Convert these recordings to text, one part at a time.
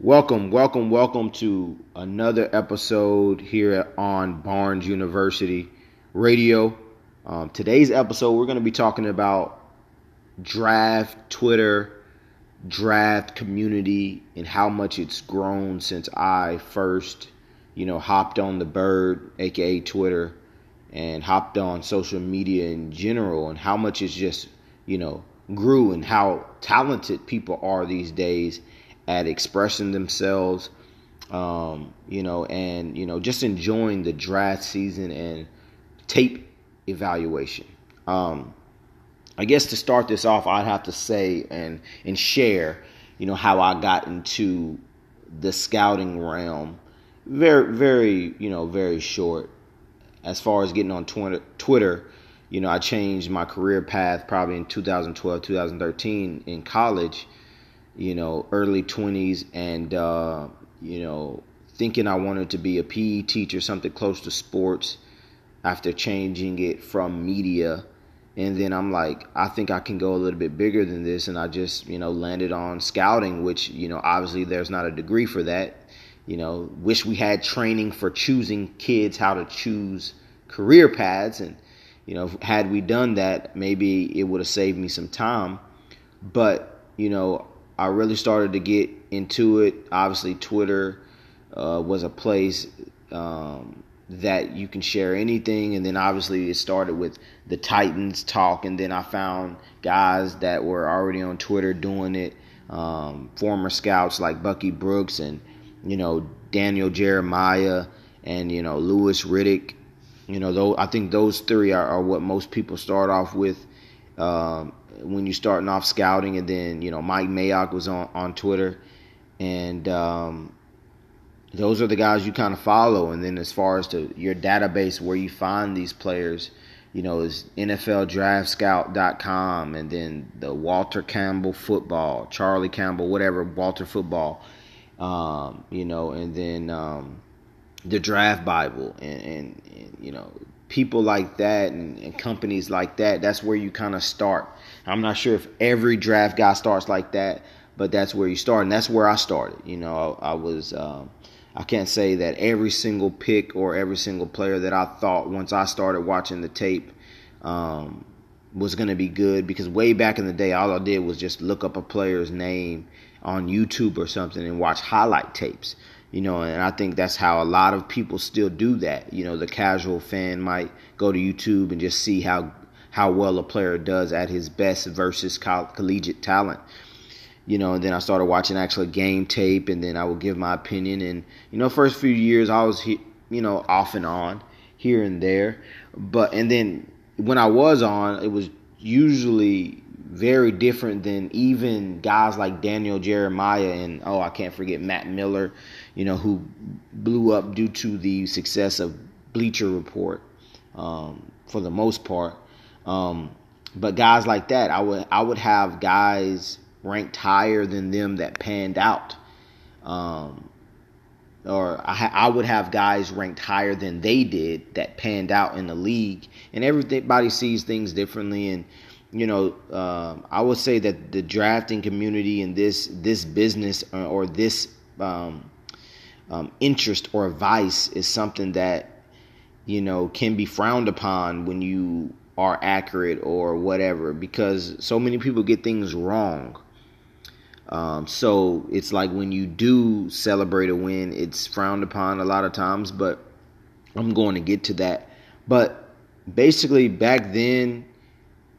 Welcome, welcome, welcome to another episode here on Barnes University Radio. Um, today's episode, we're going to be talking about draft, Twitter, draft community, and how much it's grown since I first, you know, hopped on the bird, aka Twitter, and hopped on social media in general, and how much it's just, you know, grew and how talented people are these days at expressing themselves, um, you know, and you know, just enjoying the draft season and tape evaluation. Um, I guess to start this off, I'd have to say and and share, you know, how I got into the scouting realm. Very, very, you know, very short. As far as getting on Twitter, Twitter, you know, I changed my career path probably in 2012, 2013 in college you know, early 20s and, uh, you know, thinking I wanted to be a PE teacher, something close to sports after changing it from media. And then I'm like, I think I can go a little bit bigger than this. And I just, you know, landed on scouting, which, you know, obviously there's not a degree for that. You know, wish we had training for choosing kids how to choose career paths. And, you know, had we done that, maybe it would have saved me some time. But, you know, I really started to get into it. Obviously, Twitter uh, was a place um, that you can share anything, and then obviously it started with the Titans talk, and then I found guys that were already on Twitter doing it. Um, former scouts like Bucky Brooks and you know Daniel Jeremiah and you know Louis Riddick. You know, though I think those three are, are what most people start off with. Um, when you're starting off scouting, and then you know Mike Mayock was on on Twitter, and um, those are the guys you kind of follow. And then as far as to your database where you find these players, you know, is NFLDraftScout.com, and then the Walter Campbell Football, Charlie Campbell, whatever Walter Football, um, you know, and then um, the Draft Bible, and, and, and you know people like that and, and companies like that, that's where you kind of start. I'm not sure if every draft guy starts like that, but that's where you start, and that's where I started. You know, I, I was. Um, I can't say that every single pick or every single player that I thought once I started watching the tape um, was going to be good because way back in the day, all I did was just look up a player's name on YouTube or something and watch highlight tapes you know and i think that's how a lot of people still do that you know the casual fan might go to youtube and just see how how well a player does at his best versus collegiate talent. You know and then i started watching actual game tape and then i would give my opinion. And you know first few years i was you know off and on here and there. But and then when i was on it was usually very different than even guys like Daniel Jeremiah and oh I can't forget Matt Miller, you know, who blew up due to the success of Bleacher Report um, for the most part. Um, but guys like that, I would I would have guys ranked higher than them that panned out. Um, or I, ha- I, would have guys ranked higher than they did that panned out in the league. And everybody sees things differently, and you know, um, I would say that the drafting community and this this business or, uh, or this um, um, interest or vice is something that you know can be frowned upon when you are accurate or whatever because so many people get things wrong. Um, so it's like when you do celebrate a win, it's frowned upon a lot of times. But I'm going to get to that. But basically, back then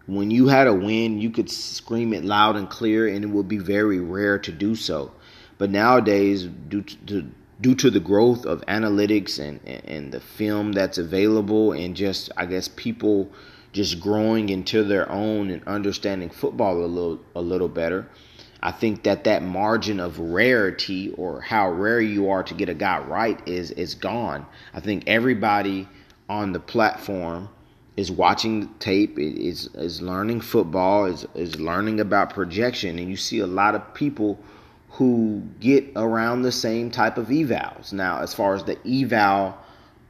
when you had a win, you could scream it loud and clear, and it would be very rare to do so. But nowadays, due to, due to the growth of analytics and, and the film that's available, and just I guess people just growing into their own and understanding football a little a little better, I think that that margin of rarity or how rare you are to get a guy right is is gone. I think everybody on the platform is watching tape, is is learning football, is is learning about projection, and you see a lot of people who get around the same type of evals. Now, as far as the eval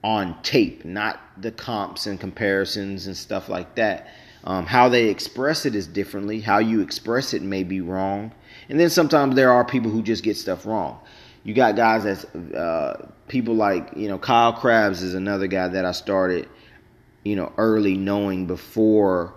on tape, not the comps and comparisons and stuff like that. Um, how they express it is differently. How you express it may be wrong. And then sometimes there are people who just get stuff wrong. You got guys that's uh, people like you know Kyle Crabbs is another guy that I started you know early knowing before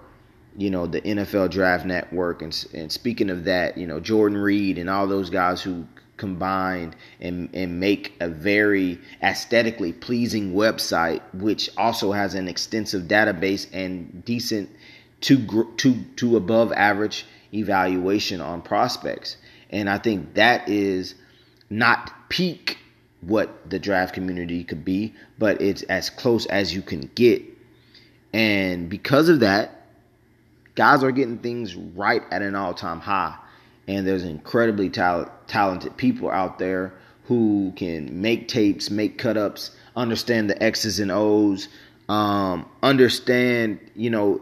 you know the NFL Draft Network and and speaking of that you know Jordan Reid and all those guys who combined and and make a very aesthetically pleasing website which also has an extensive database and decent to to to above average evaluation on prospects. And I think that is not peak what the draft community could be but it's as close as you can get. And because of that guys are getting things right at an all-time high and there's incredibly tal- talented people out there who can make tapes, make cut ups, understand the X's and O's, um, understand, you know,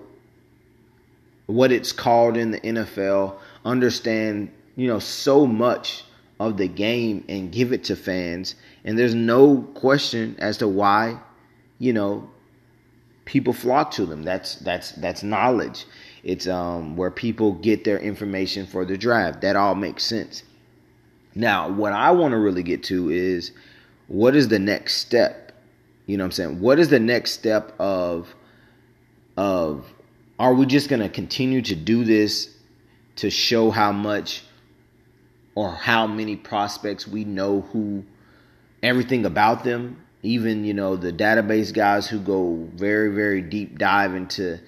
what it's called in the NFL, understand, you know, so much of the game and give it to fans. And there's no question as to why, you know, people flock to them. That's that's that's knowledge. It's um, where people get their information for the draft. That all makes sense. Now, what I want to really get to is what is the next step? You know what I'm saying? What is the next step of of are we just going to continue to do this to show how much or how many prospects we know who everything about them even you know the database guys who go very very deep dive into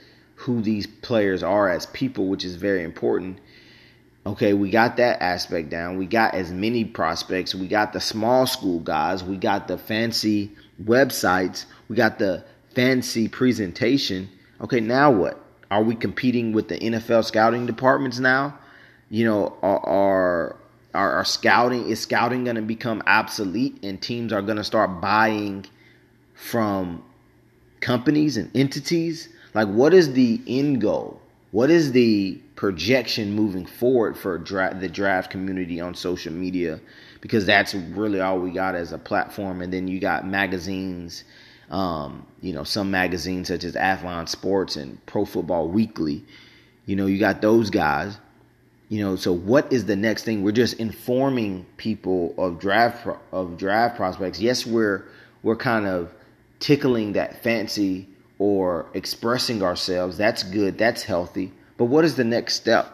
who these players are as people, which is very important. Okay, we got that aspect down. We got as many prospects. We got the small school guys. We got the fancy websites. We got the fancy presentation. Okay, now what? Are we competing with the NFL scouting departments now? You know, are are, are scouting is scouting going to become obsolete and teams are going to start buying from companies and entities like, what is the end goal? What is the projection moving forward for dra- the draft community on social media? Because that's really all we got as a platform. And then you got magazines, um, you know, some magazines such as Athlon Sports and Pro Football Weekly. You know, you got those guys. You know, so what is the next thing? We're just informing people of draft of draft prospects. Yes, we're we're kind of tickling that fancy or expressing ourselves. That's good. That's healthy. But what is the next step?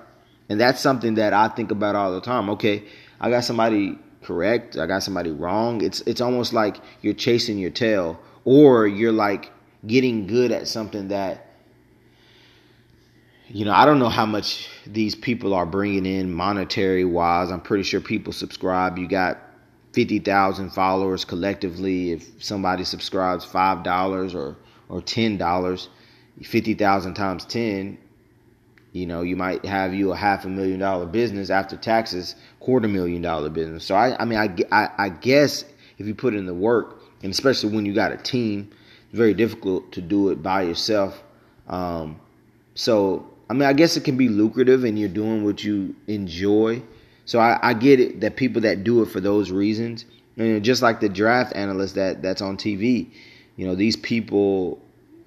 And that's something that I think about all the time. Okay, I got somebody correct. I got somebody wrong. It's it's almost like you're chasing your tail, or you're like getting good at something that you know. I don't know how much these people are bringing in monetary wise. I'm pretty sure people subscribe. You got fifty thousand followers collectively. If somebody subscribes five dollars or or ten dollars, fifty thousand times ten, you know, you might have you a half a million dollar business after taxes, quarter million dollar business. So I, I mean, I, I, I guess if you put in the work, and especially when you got a team, it's very difficult to do it by yourself. Um, so I mean, I guess it can be lucrative, and you're doing what you enjoy. So I, I get it that people that do it for those reasons, and just like the draft analyst that that's on TV, you know, these people,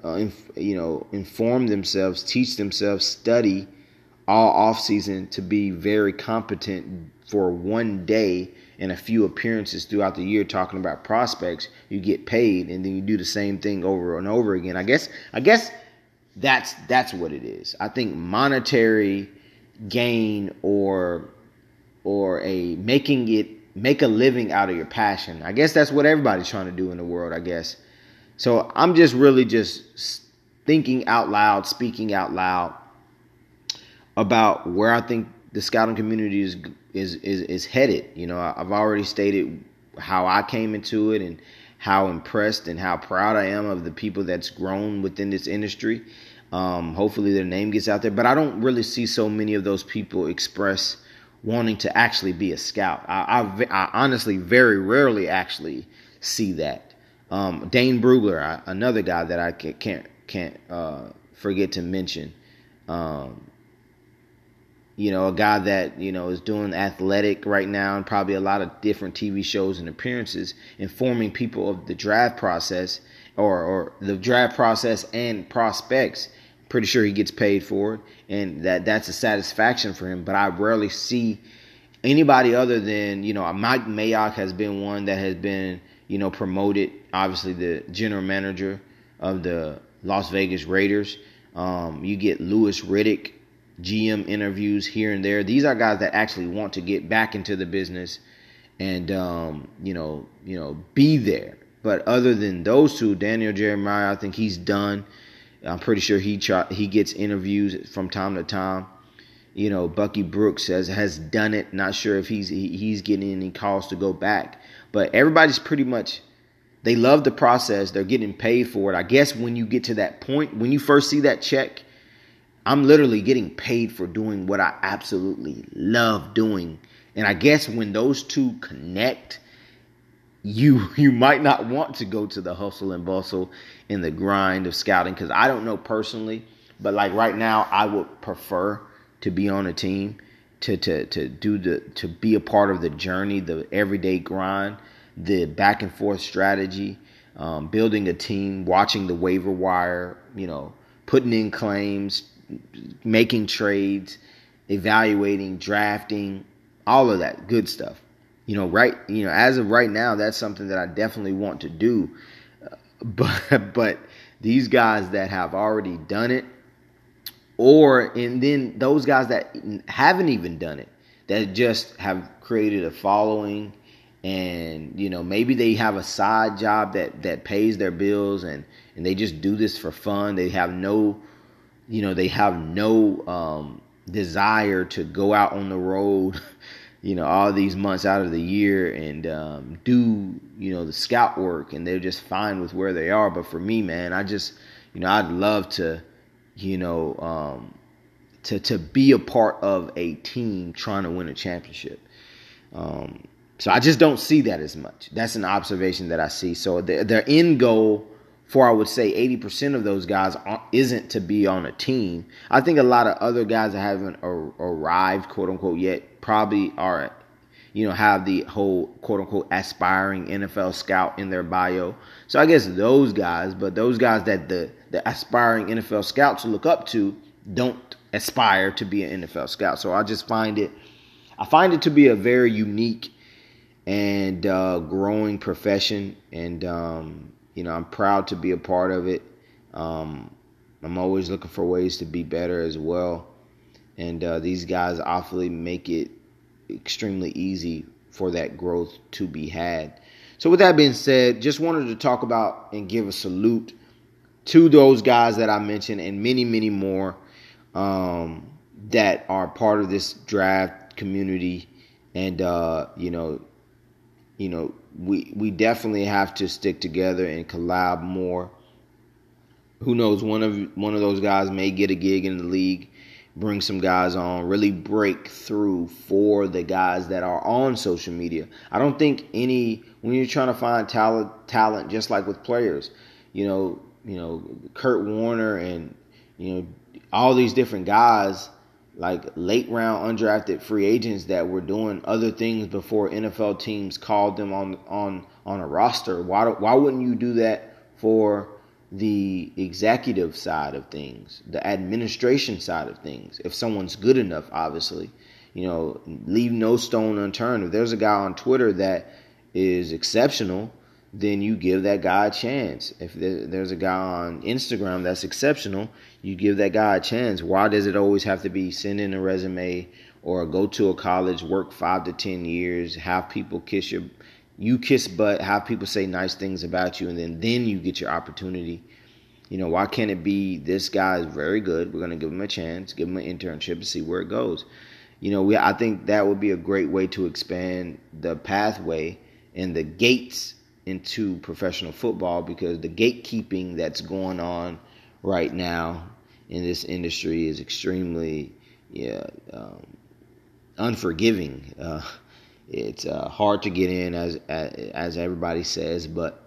uh, inf- you know, inform themselves, teach themselves, study all off season to be very competent for one day and a few appearances throughout the year talking about prospects. You get paid and then you do the same thing over and over again. I guess i guess that's that's what it is. I think monetary gain or or a making it make a living out of your passion. I guess that's what everybody's trying to do in the world i guess so I'm just really just thinking out loud, speaking out loud about where I think the scouting community is is is, is headed. You know, I've already stated how I came into it and how impressed and how proud I am of the people that's grown within this industry. Um, hopefully, their name gets out there, but I don't really see so many of those people express wanting to actually be a scout. I, I, I honestly very rarely actually see that. Um, Dane Brugler, another guy that I can't can't uh, forget to mention. Um, you know, a guy that you know is doing athletic right now, and probably a lot of different TV shows and appearances, informing people of the draft process or or the draft process and prospects, Pretty sure he gets paid for it, and that that's a satisfaction for him. But I rarely see anybody other than you know Mike Mayock has been one that has been you know promoted. Obviously, the general manager of the Las Vegas Raiders. Um, you get Louis Riddick, GM interviews here and there. These are guys that actually want to get back into the business and um, you know, you know, be there. But other than those two, Daniel Jeremiah, I think he's done. I'm pretty sure he try, he gets interviews from time to time. You know, Bucky Brooks has has done it. Not sure if he's he, he's getting any calls to go back, but everybody's pretty much they love the process. They're getting paid for it. I guess when you get to that point, when you first see that check, I'm literally getting paid for doing what I absolutely love doing. And I guess when those two connect, you you might not want to go to the hustle and bustle in the grind of scouting because I don't know personally, but like right now, I would prefer to be on a team to to to do the to be a part of the journey, the everyday grind, the back and forth strategy, um, building a team, watching the waiver wire, you know, putting in claims, making trades, evaluating, drafting, all of that good stuff you know, right, you know, as of right now, that's something that I definitely want to do. But but these guys that have already done it, or and then those guys that haven't even done it, that just have created a following, and you know maybe they have a side job that that pays their bills, and and they just do this for fun. They have no, you know, they have no um, desire to go out on the road you know all these months out of the year and um, do you know the scout work and they're just fine with where they are but for me man i just you know i'd love to you know um, to to be a part of a team trying to win a championship. Um, so i just don't see that as much. That's an observation that i see. So the, their end goal for I would say 80% of those guys isn't to be on a team. I think a lot of other guys that haven't arrived, quote unquote, yet probably are, you know, have the whole quote unquote aspiring NFL scout in their bio. So I guess those guys, but those guys that the, the aspiring NFL scouts look up to don't aspire to be an NFL scout. So I just find it, I find it to be a very unique and uh, growing profession. And, um, you know, I'm proud to be a part of it. Um, I'm always looking for ways to be better as well. And uh, these guys awfully make it extremely easy for that growth to be had. So, with that being said, just wanted to talk about and give a salute to those guys that I mentioned and many, many more um, that are part of this draft community. And, uh, you know, you know, we we definitely have to stick together and collab more. Who knows? One of one of those guys may get a gig in the league, bring some guys on, really break through for the guys that are on social media. I don't think any when you're trying to find talent, talent just like with players, you know, you know, Kurt Warner and you know all these different guys like late round undrafted free agents that were doing other things before NFL teams called them on on on a roster. Why why wouldn't you do that for the executive side of things, the administration side of things? If someone's good enough, obviously, you know, leave no stone unturned. If there's a guy on Twitter that is exceptional, then you give that guy a chance. If there's a guy on Instagram that's exceptional, you give that guy a chance. Why does it always have to be send in a resume or go to a college, work five to ten years, have people kiss your you kiss butt, have people say nice things about you, and then then you get your opportunity. You know, why can't it be this guy is very good? We're gonna give him a chance, give him an internship to see where it goes. You know, we I think that would be a great way to expand the pathway and the gates into professional football because the gatekeeping that's going on right now in this industry is extremely yeah um, unforgiving. Uh, it's uh, hard to get in as, as, everybody says, but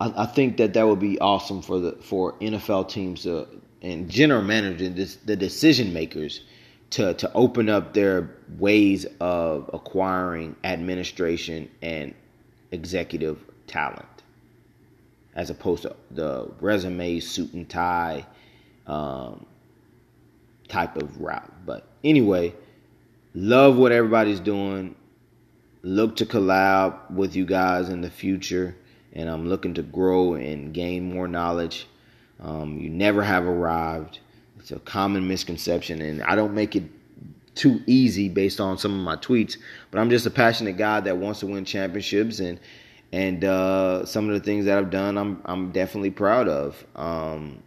I, I, think that that would be awesome for the for NFL teams to and general managers, the decision makers, to to open up their ways of acquiring administration and executive talent as opposed to the resume, suit and tie, um, type of route. But anyway, love what everybody's doing. Look to collab with you guys in the future, and I'm looking to grow and gain more knowledge. Um, you never have arrived. It's a common misconception, and I don't make it too easy based on some of my tweets. But I'm just a passionate guy that wants to win championships, and and uh, some of the things that I've done, I'm I'm definitely proud of. Um,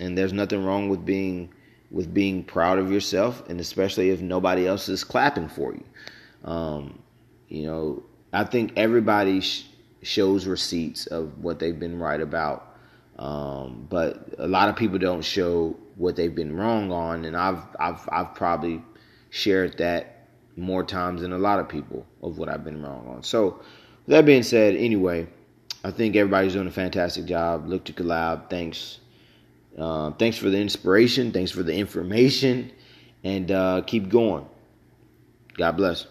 and there's nothing wrong with being with being proud of yourself, and especially if nobody else is clapping for you. Um, you know, I think everybody sh- shows receipts of what they've been right about, um, but a lot of people don't show what they've been wrong on, and I've I've I've probably shared that more times than a lot of people of what I've been wrong on. So, that being said, anyway, I think everybody's doing a fantastic job. Look to collab. Thanks uh, thanks for the inspiration. Thanks for the information. And uh, keep going. God bless.